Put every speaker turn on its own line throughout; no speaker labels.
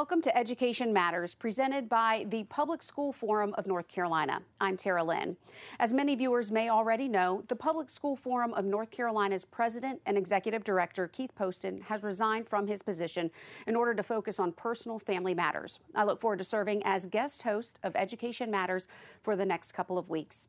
Welcome to Education Matters, presented by the Public School Forum of North Carolina. I'm Tara Lynn. As many viewers may already know, the Public School Forum of North Carolina's president and executive director, Keith Poston, has resigned from his position in order to focus on personal family matters. I look forward to serving as guest host of Education Matters for the next couple of weeks.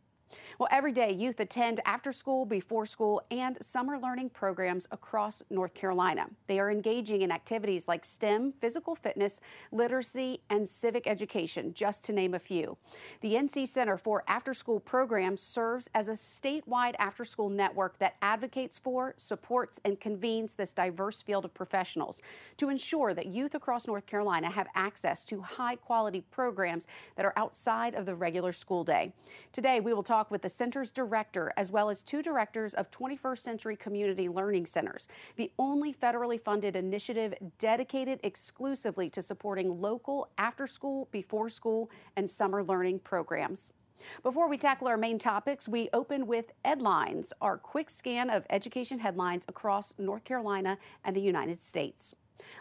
Well, every day youth attend after school, before school, and summer learning programs across North Carolina. They are engaging in activities like STEM, physical fitness, literacy, and civic education, just to name a few. The NC Center for After School Programs serves as a statewide after school network that advocates for, supports, and convenes this diverse field of professionals to ensure that youth across North Carolina have access to high quality programs that are outside of the regular school day. Today, we will talk talk with the center's director as well as two directors of 21st Century Community Learning Centers, the only federally funded initiative dedicated exclusively to supporting local after school, before school, and summer learning programs. Before we tackle our main topics, we open with Headlines, our quick scan of education headlines across North Carolina and the United States.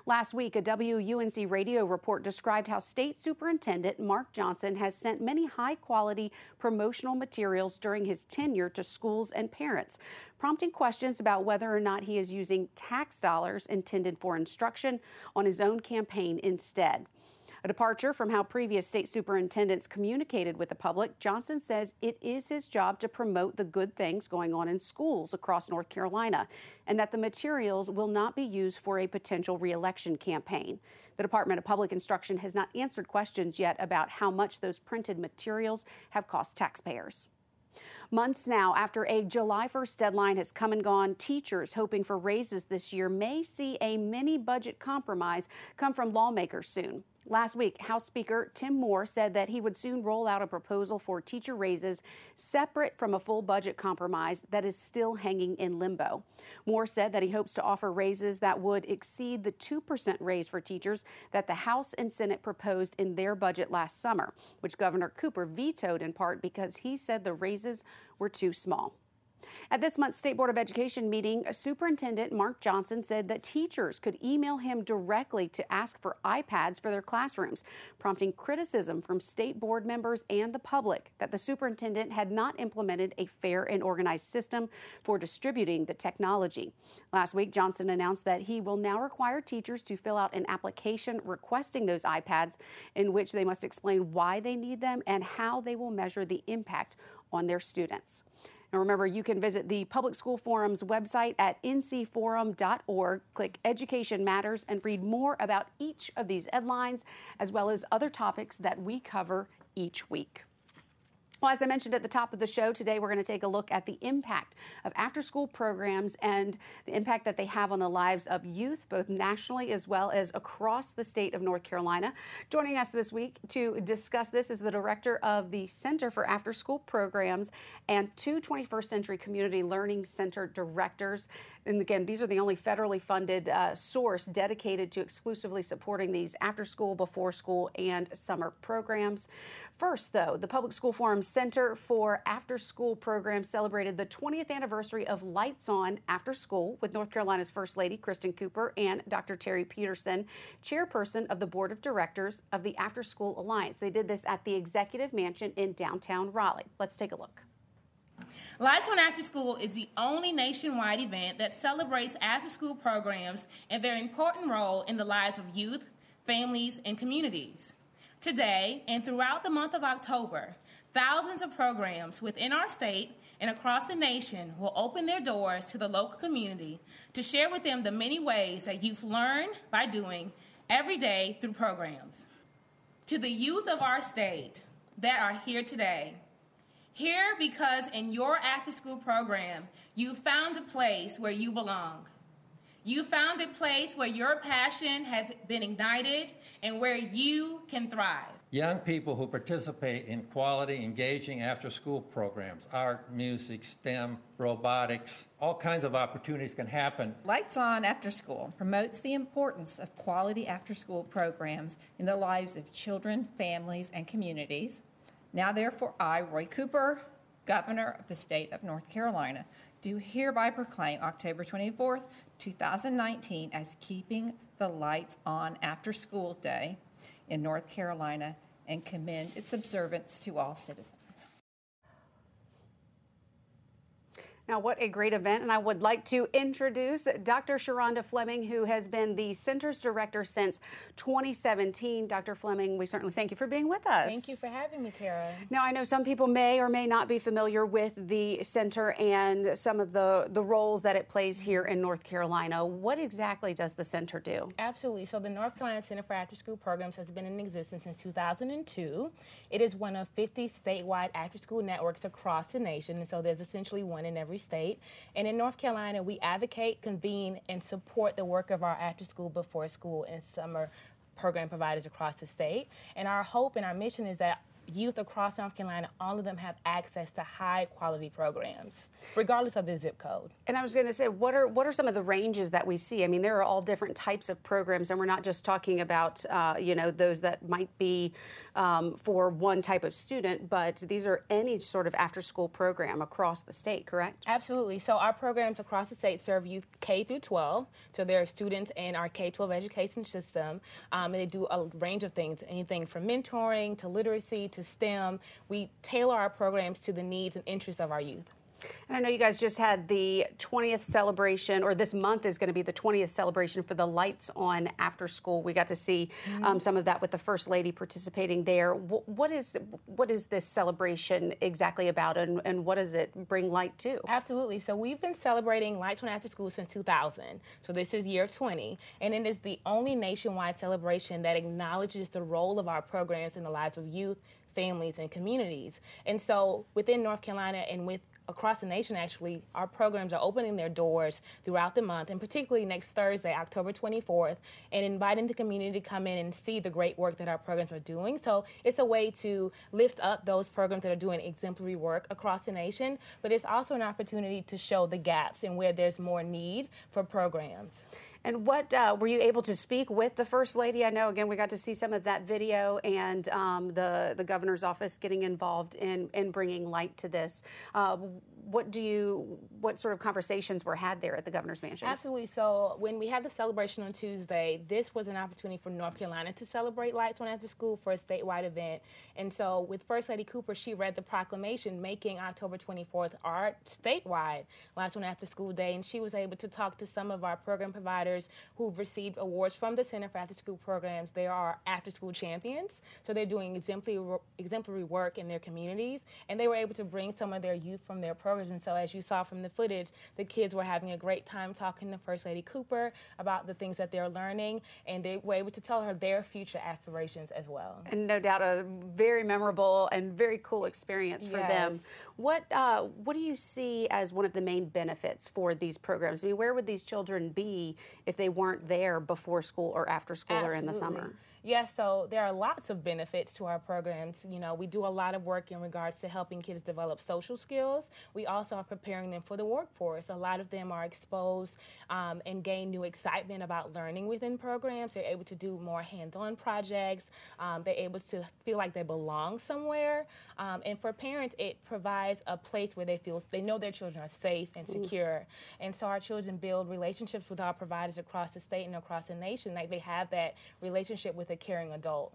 Last week, a WUNC radio report described how State Superintendent Mark Johnson has sent many high quality promotional materials during his tenure to schools and parents, prompting questions about whether or not he is using tax dollars intended for instruction on his own campaign instead. A departure from how previous state superintendents communicated with the public, Johnson says it is his job to promote the good things going on in schools across North Carolina and that the materials will not be used for a potential reelection campaign. The Department of Public Instruction has not answered questions yet about how much those printed materials have cost taxpayers. Months now after a July 1st deadline has come and gone, teachers hoping for raises this year may see a mini budget compromise come from lawmakers soon. Last week, House Speaker Tim Moore said that he would soon roll out a proposal for teacher raises separate from a full budget compromise that is still hanging in limbo. Moore said that he hopes to offer raises that would exceed the 2% raise for teachers that the House and Senate proposed in their budget last summer, which Governor Cooper vetoed in part because he said the raises were too small. At this month's State Board of Education meeting, Superintendent Mark Johnson said that teachers could email him directly to ask for iPads for their classrooms, prompting criticism from state board members and the public that the superintendent had not implemented a fair and organized system for distributing the technology. Last week, Johnson announced that he will now require teachers to fill out an application requesting those iPads, in which they must explain why they need them and how they will measure the impact on their students. Now remember, you can visit the Public School Forum's website at ncforum.org, click Education Matters, and read more about each of these headlines, as well as other topics that we cover each week. Well, as I mentioned at the top of the show, today we're going to take a look at the impact of after school programs and the impact that they have on the lives of youth, both nationally as well as across the state of North Carolina. Joining us this week to discuss this is the director of the Center for After School Programs and two 21st Century Community Learning Center directors. And again, these are the only federally funded uh, source dedicated to exclusively supporting these after school, before school, and summer programs. First, though, the Public School Forum Center for After School Programs celebrated the 20th anniversary of Lights On After School with North Carolina's First Lady Kristin Cooper and Dr. Terry Peterson, chairperson of the board of directors of the After School Alliance. They did this at the Executive Mansion in downtown Raleigh. Let's take a look.
On After School is the only nationwide event that celebrates after school programs and their important role in the lives of youth, families, and communities. Today and throughout the month of October, thousands of programs within our state and across the nation will open their doors to the local community to share with them the many ways that youth learn by doing every day through programs. To the youth of our state that are here today, here because in your after school program, you found a place where you belong. You found a place where your passion has been ignited and where you can thrive.
Young people who participate in quality, engaging after school programs, art, music, STEM, robotics, all kinds of opportunities can happen.
Lights On After School promotes the importance of quality after school programs in the lives of children, families, and communities now, therefore, I, Roy Cooper, Governor of the State of North Carolina, do hereby proclaim October 24th, 2019, as Keeping the Lights On After School Day in North Carolina and commend its observance to all citizens.
Now, what a great event. And I would like to introduce Dr. Sheronda Fleming, who has been the Center's director since 2017. Dr. Fleming, we certainly thank you for being with us.
Thank you for having me, Tara.
Now, I know some people may or may not be familiar with the center and some of the, the roles that it plays here in North Carolina. What exactly does the center do?
Absolutely. So, the North Carolina Center for After School Programs has been in existence since 2002. It is one of 50 statewide after school networks across the nation. And so, there's essentially one in every state. And in North Carolina, we advocate, convene, and support the work of our after school, before school, and summer program providers across the state. And our hope and our mission is that youth across North Carolina, all of them have access to high quality programs, regardless of their zip code.
And I was going to say, what are what are some of the ranges that we see? I mean, there are all different types of programs, and we're not just talking about uh, you know those that might be um, for one type of student, but these are any sort of after school program across the state, correct?
Absolutely. So our programs across the state serve youth K through 12. So there are students in our K 12 education system. Um, they do a range of things, anything from mentoring to literacy to STEM. We tailor our programs to the needs and interests of our youth.
And I know you guys just had the 20th celebration, or this month is going to be the 20th celebration for the Lights On After School. We got to see mm-hmm. um, some of that with the First Lady participating there. W- what is what is this celebration exactly about, and, and what does it bring light to?
Absolutely. So we've been celebrating Lights On After School since 2000. So this is year 20, and it is the only nationwide celebration that acknowledges the role of our programs in the lives of youth, families, and communities. And so within North Carolina and with across the nation, actually, our programs are opening their doors throughout the month, and particularly next Thursday, October 24th, and inviting the community to come in and see the great work that our programs are doing. So it's a way to lift up those programs that are doing exemplary work across the nation, but it's also an opportunity to show the gaps and where there's more need for programs.
And what uh, were you able to speak with the first lady? I know again we got to see some of that video and um, the the governor's office getting involved in in bringing light to this. Uh, what do you what sort of conversations were had there at the governor's mansion
absolutely so when we had the celebration on tuesday this was an opportunity for north carolina to celebrate lights on after school for a statewide event and so with first lady cooper she read the proclamation making october 24th our statewide lights on after school day and she was able to talk to some of our program providers who've received awards from the center for after school programs they are after school champions so they're doing exemplary, exemplary work in their communities and they were able to bring some of their youth from their programs and so, as you saw from the footage, the kids were having a great time talking to First Lady Cooper about the things that they're learning, and they were able to tell her their future aspirations as well.
And no doubt, a very memorable and very cool experience for yes. them. What uh, What do you see as one of the main benefits for these programs? I mean, where would these children be if they weren't there before school or after school
Absolutely.
or in the summer?
Yes, so there are lots of benefits to our programs. You know, we do a lot of work in regards to helping kids develop social skills. We also are preparing them for the workforce. A lot of them are exposed um, and gain new excitement about learning within programs. They're able to do more hands-on projects. Um, they're able to feel like they belong somewhere. Um, and for parents, it provides a place where they feel they know their children are safe and secure. And so our children build relationships with our providers across the state and across the nation. Like they have that relationship with a caring adult.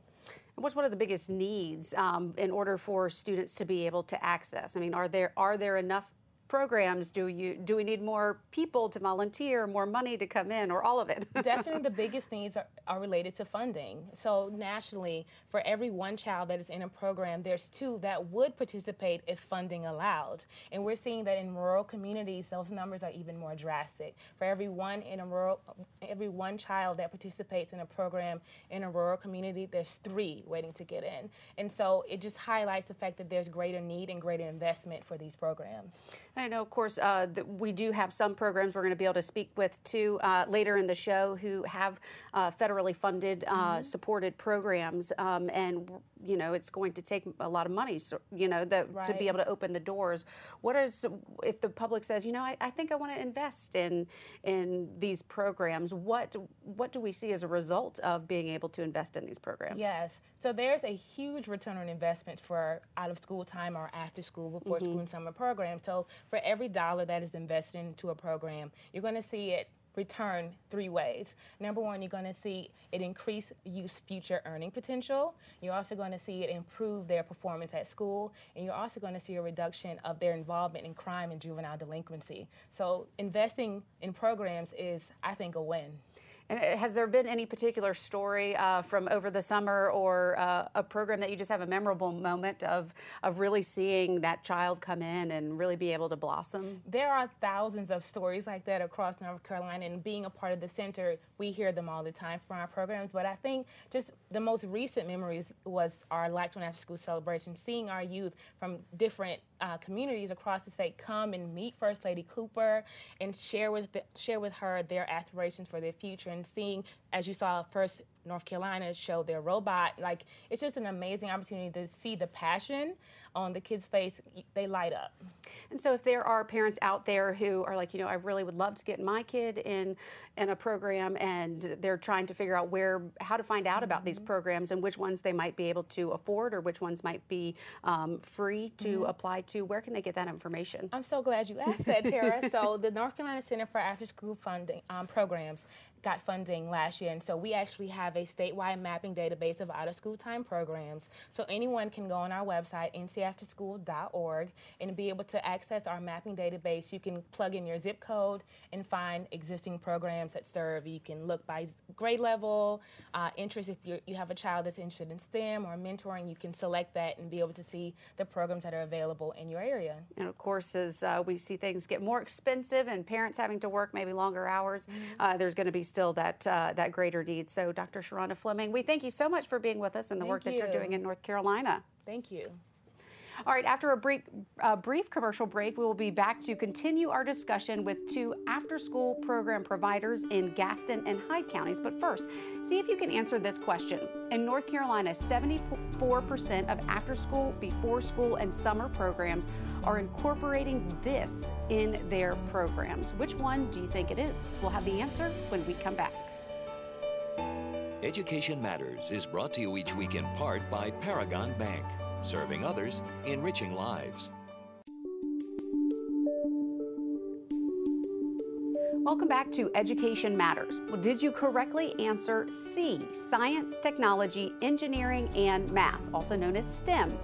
What's one of the biggest needs um, in order for students to be able to access? I mean, are there are there enough programs do you do we need more people to volunteer more money to come in or all of it?
Definitely the biggest needs are, are related to funding. So nationally for every one child that is in a program there's two that would participate if funding allowed. And we're seeing that in rural communities those numbers are even more drastic. For every one in a rural every one child that participates in a program in a rural community there's three waiting to get in. And so it just highlights the fact that there's greater need and greater investment for these programs
I know, of course, uh, that we do have some programs we're going to be able to speak with too uh, later in the show who have uh, federally funded, uh, mm-hmm. supported programs, um, and you know it's going to take a lot of money, so, you know, the, right. to be able to open the doors. What is if the public says, you know, I, I think I want to invest in in these programs? What what do we see as a result of being able to invest in these programs?
Yes, so there's a huge return on investment for out of school time or after school, before mm-hmm. school and summer programs. So for every dollar that is invested into a program, you're going to see it return three ways. Number one, you're going to see it increase youth future earning potential. You're also going to see it improve their performance at school, and you're also going to see a reduction of their involvement in crime and juvenile delinquency. So investing in programs is, I think, a win.
And uh, has there been any particular story uh, from over the summer or uh, a program that you just have a memorable moment of, of really seeing that child come in and really be able to blossom?
There are thousands of stories like that across North Carolina, and being a part of the center, we hear them all the time from our programs. But I think just the most recent memories was our Lights on After School celebration, seeing our youth from different uh, communities across the state come and meet First Lady Cooper and share with the, share with her their aspirations for their future and seeing, as you saw first North Carolina show their robot, like it's just an amazing opportunity to see the passion on the kids' face. They light up.
And so, if there are parents out there who are like, you know, I really would love to get my kid in in a program, and they're trying to figure out where, how to find out mm-hmm. about these mm-hmm. programs and which ones they might be able to afford or which ones might be um, free to mm-hmm. apply to, where can they get that information?
I'm so glad you asked that, Tara. so, the North Carolina Center for After School Funding um, Programs got funding last year, and so we actually have a statewide mapping database of out of school time programs. So anyone can go on our website, ncafterschool.org, and be able to access our mapping database. You can plug in your zip code and find existing programs that serve. You can look by grade level, uh, interest. If you you have a child that's interested in STEM or mentoring, you can select that and be able to see the programs that are available in your area.
And of course, as uh, we see things get more expensive and parents having to work maybe longer hours, mm-hmm. uh, there's going to be still that uh, that greater need. So, Dr. Sheronda Fleming, we thank you so much for being with us and the
thank
work
you.
that you're doing in North Carolina.
Thank you.
All right, after a brief, uh, brief commercial break, we will be back to continue our discussion with two after school program providers in Gaston and Hyde counties. But first, see if you can answer this question. In North Carolina, 74% of after school, before school, and summer programs are incorporating this in their programs. Which one do you think it is? We'll have the answer when we come back.
Education Matters is brought to you each week in part by Paragon Bank serving others, enriching lives.
Welcome back to Education Matters. Well, did you correctly answer C, science, technology, engineering, and math, also known as STEM?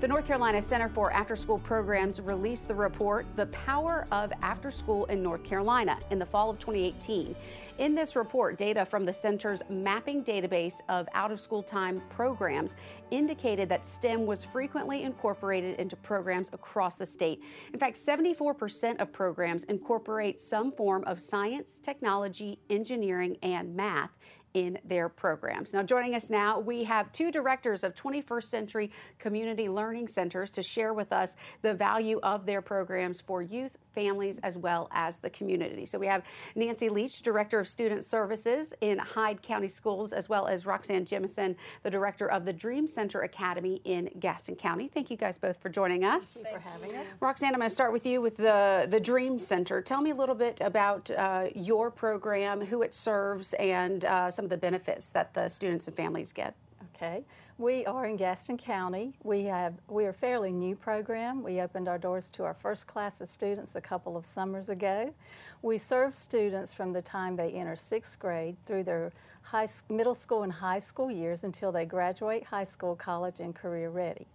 The North Carolina Center for After School Programs released the report, The Power of After School in North Carolina, in the fall of 2018. In this report, data from the center's mapping database of out of school time programs indicated that STEM was frequently incorporated into programs across the state. In fact, 74% of programs incorporate some form of science, technology, engineering, and math in their programs. Now, joining us now, we have two directors of 21st Century Community Learning Centers to share with us the value of their programs for youth, families, as well as the community. So we have Nancy Leach, Director of Student Services in Hyde County Schools, as well as Roxann Jimison, the Director of the Dream Center Academy in Gaston County. Thank you guys both for joining us.
Thank you for having us.
Roxann, I'm going to start with you with the, the Dream Center. Tell me a little bit about uh, your program, who it serves, and uh, some of the benefits that the students and families get.
Okay. We are in Gaston County. We have we are a fairly new program. We opened our doors to our first class of students a couple of summers ago. We serve students from the time they enter sixth grade through their high, middle school and high school years until they graduate high school, college, and career ready.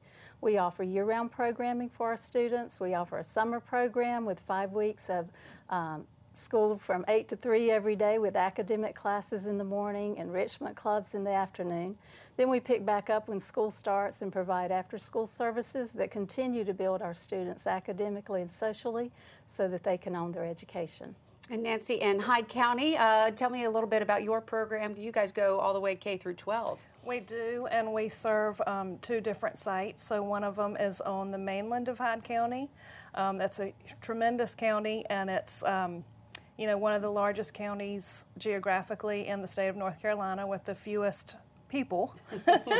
We offer year-round programming for our students. We offer a summer program with five weeks of um, school from 8 to 3 every day with academic classes in the morning, enrichment clubs in the afternoon. Then we pick back up when school starts and provide after school services that continue to build our students academically and socially so that they can own their education.
And Nancy, in Hyde County, uh, tell me a little bit about your program. Do You guys go all the way K through 12.
We do, and we serve um, two different sites. So one of them is on the mainland of Hyde County. Um, that's a tremendous county, and it's um, you know one of the largest counties geographically in the state of North Carolina with the fewest people.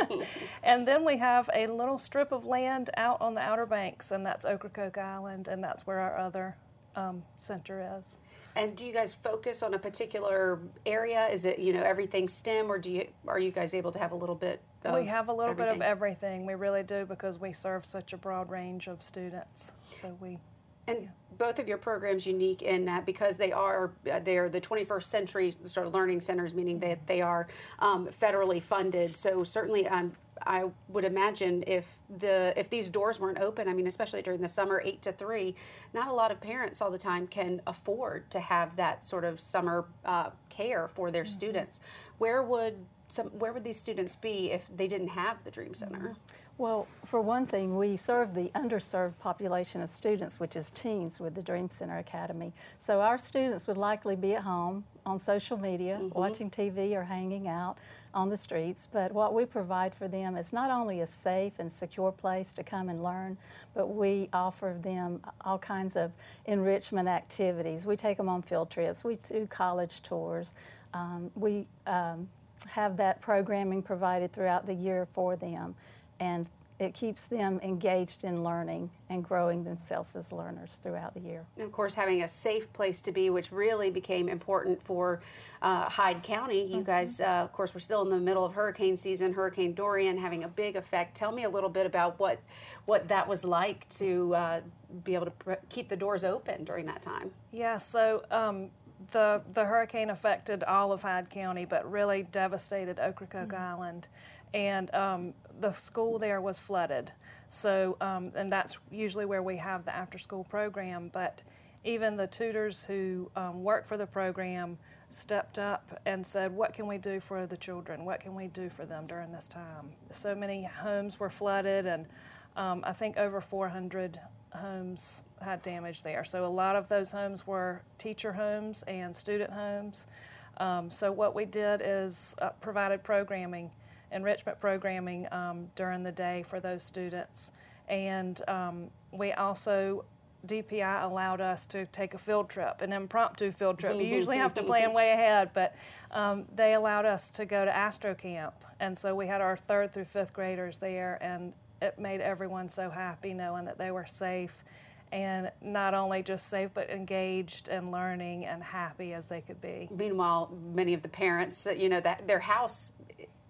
and then we have a little strip of land out on the Outer Banks, and that's Ocracoke Island, and that's where our other um, center is.
And do you guys focus on a particular area? Is it you know everything STEM, or do you are you guys able to have a little bit?
we have a little everything? bit of everything. We really do because we serve such a broad range of students. So we
And both of your programs unique in that because they are uh, they are the 21st century sort of learning centers, meaning that they are um, federally funded. So certainly, um, I would imagine if the if these doors weren't open, I mean, especially during the summer, eight to three, not a lot of parents all the time can afford to have that sort of summer uh, care for their mm-hmm. students. Where would some where would these students be if they didn't have the Dream Center? Mm-hmm.
Well, for one thing, we serve the underserved population of students, which is teens with the Dream Center Academy. So our students would likely be at home on social media, mm-hmm. watching TV or hanging out on the streets. But what we provide for them is not only a safe and secure place to come and learn, but we offer them all kinds of enrichment activities. We take them on field trips, we do college tours. Um, we um, have that programming provided throughout the year for them and it keeps them engaged in learning and growing themselves as learners throughout the year.
And of course, having a safe place to be, which really became important for uh, Hyde County. You mm-hmm. guys, uh, of course, we're still in the middle of hurricane season, Hurricane Dorian having a big effect. Tell me a little bit about what what that was like to uh, be able to pr- keep the doors open during that time.
Yeah, so. Um, the, the hurricane affected all of Hyde County, but really devastated Ocracoke mm-hmm. Island and um, the school there was flooded. So, um, and that's usually where we have the after school program. But even the tutors who um, work for the program stepped up and said, What can we do for the children? What can we do for them during this time? So many homes were flooded, and um, I think over 400 homes had damage there. So, a lot of those homes were teacher homes and student homes. Um, so, what we did is uh, provided programming enrichment programming um, during the day for those students. And um, we also, DPI allowed us to take a field trip, an impromptu field trip. You usually have to plan way ahead, but um, they allowed us to go to Astro Camp. And so we had our third through fifth graders there, and it made everyone so happy knowing that they were safe and not only just safe but engaged and learning and happy as they could be.
Meanwhile, many of the parents, you know, that their house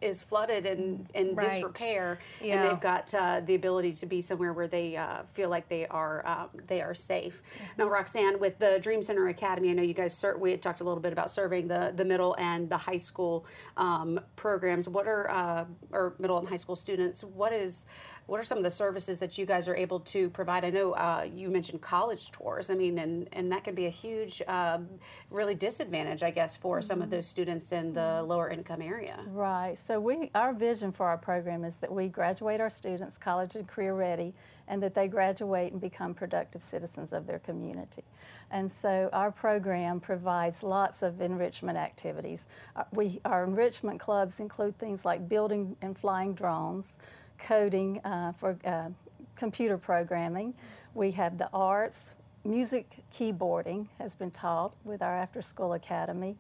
is flooded and in right. disrepair, yeah. and they've got uh, the ability to be somewhere where they uh, feel like they are um, they are safe. Mm-hmm. Now, Roxann, with the Dream Center Academy, I know you guys ser- we had talked a little bit about serving the the middle and the high school um, programs. What are uh, or middle and high school students? What is what are some of the services that you guys are able to provide? I know uh, you mentioned college tours. I mean, and, and that can be a huge, um, really disadvantage, I guess, for mm-hmm. some of mm-hmm. those students in the mm-hmm. lower income area.
Right. So we, our vision for our program is that we graduate our students college and career ready, and that they graduate and become productive citizens of their community. And so our program provides lots of enrichment activities. Uh, we, our enrichment clubs include things like building and flying drones, coding uh, for uh, computer programming. We have the arts, music keyboarding has been taught with our after school academy.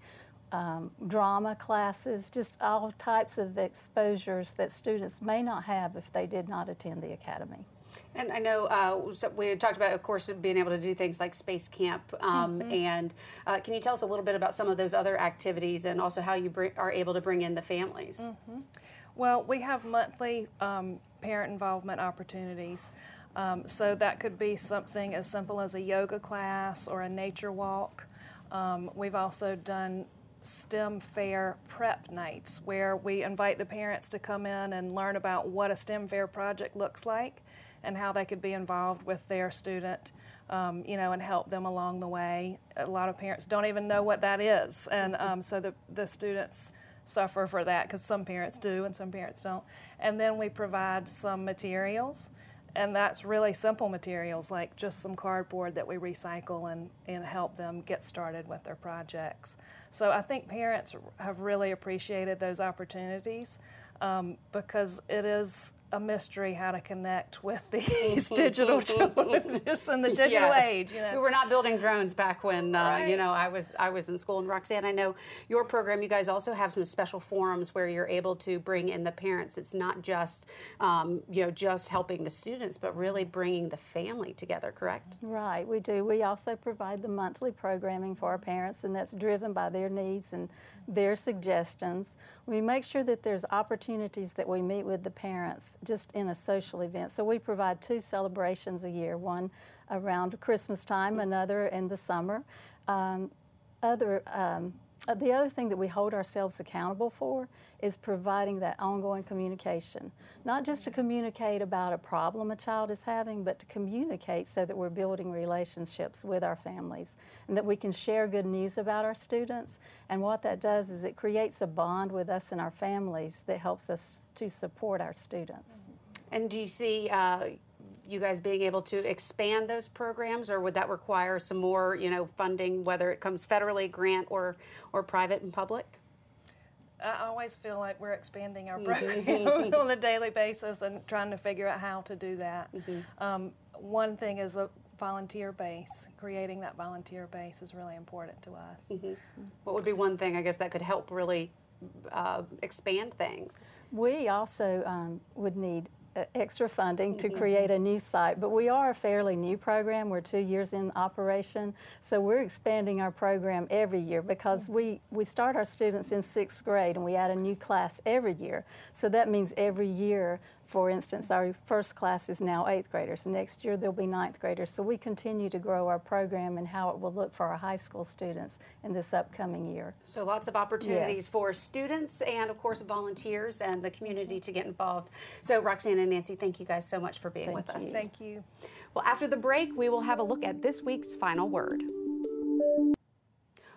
Um, drama classes, just all types of exposures that students may not have if they did not attend the academy.
And I know uh, so we talked about, of course, being able to do things like Space Camp. Um, mm-hmm. And uh, can you tell us a little bit about some of those other activities and also how you br- are able to bring in the families?
Mm-hmm. Well, we have monthly um, parent involvement opportunities. Um, so that could be something as simple as a yoga class or a nature walk. Um, we've also done STEM fair prep nights where we invite the parents to come in and learn about what a STEM fair project looks like and how they could be involved with their student, um, you know, and help them along the way. A lot of parents don't even know what that is, and um, so the the students suffer for that because some parents do and some parents don't. And then we provide some materials, and that's really simple materials like just some cardboard that we recycle and, and help them get started with their projects. So I think parents have really appreciated those opportunities um, because it is a mystery how to connect with these digital children just in the digital yes. age. You know.
We were not building drones back when uh, right. you know I was I was in school. And Roxann, I know your program. You guys also have some special forums where you're able to bring in the parents. It's not just um, you know just helping the students, but really bringing the family together. Correct?
Right. We do. We also provide the monthly programming for our parents, and that's driven by their needs and their suggestions. We make sure that there's opportunities that we meet with the parents just in a social event. So we provide two celebrations a year, one around Christmas time, another in the summer. Um, other um, the other thing that we hold ourselves accountable for is providing that ongoing communication. Not just to communicate about a problem a child is having, but to communicate so that we're building relationships with our families and that we can share good news about our students. And what that does is it creates a bond with us and our families that helps us to support our students.
And do you see uh, you guys being able to expand those programs, or would that require some more, you know, funding, whether it comes federally, grant, or or private and public?
I always feel like we're expanding our program on a daily basis and trying to figure out how to do that. Um, one thing is a volunteer base. Creating that volunteer base is really important to us.
What would be one thing, I guess, that could help really uh, expand things?
We also um, would need extra funding to mm-hmm. create a new site, but we are a fairly new program. We're two years in operation, so we're expanding our program every year because mm-hmm. we, we start our students in sixth grade and we add a new class every year. So that means every year, for instance, our first class is now eighth graders. Next year they'll be ninth graders. So we continue to grow our program and how it will look for our high school students in this upcoming year.
So lots of opportunities
Yes.
for students and, of course, volunteers and the community to get involved. So Roxann and Nancy, thank you guys so much for being
Thank
with us.
Thank you.
Well, after the break, we will have a look at this week's final word.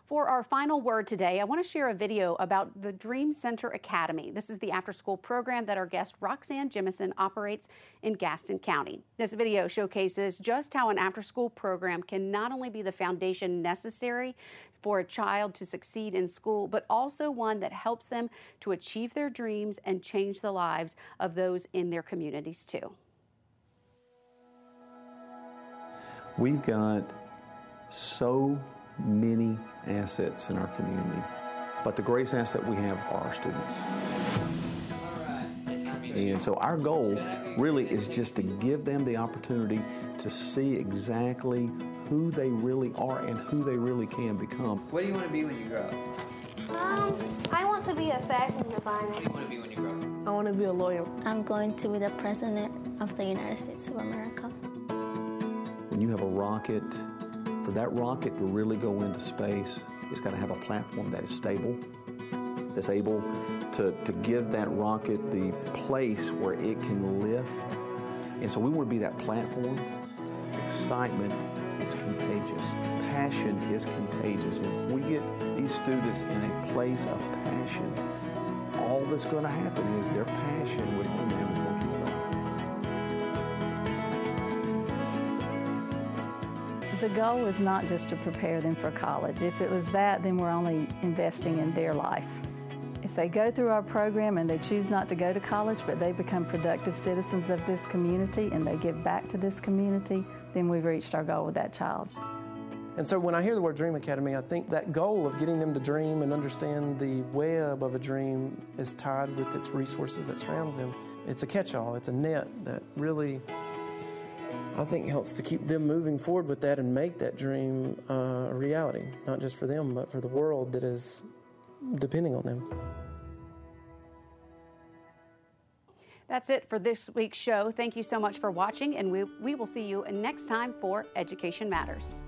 For our final word today, I want to share a video about the Dream Center Academy. This is the after school program that our guest Roxann Jimison operates in Gaston County. This video showcases just how an after school program can not only be the foundation necessary for a child to succeed in school, but also one that helps them to achieve their dreams and change the lives of those in their communities too.
We've got so many assets in our community, but the greatest asset we have are our students. And so our goal really is just to give them the opportunity to see exactly who they really are and who they really can become.
What do you want to be when you grow up?
Um, I want to be a fashion designer.
What do
designer.
you want to be when you grow up?
I want to be a lawyer.
I'm going to be the president of the United States of America.
When you have a rocket, for that rocket to really go into space, it's got to have a platform that is stable, that's able to, to give that rocket the place where it can lift. And so we want to be that platform. Excitement is contagious. Passion is contagious. And if we get these students in a place of passion, all that's going to happen is their passion within them is going to
The goal is not just to prepare them for college. If it was that, then we're only investing in their life. If they go through our program and they choose not to go to college, but they become productive citizens of this community and they give back to this community, then we've reached our goal with that child.
And so when I hear the word Dream Academy, I think that goal of getting them to dream and understand the web of a dream is tied with its resources that surrounds them. It's a catch-all, it's a net that really, I think, helps to keep them moving forward with that and make that dream uh, a reality, not just for them, but for the world that is depending on them.
That's it for this week's show. Thank you so much for watching, and we, we will see you next time for Education Matters.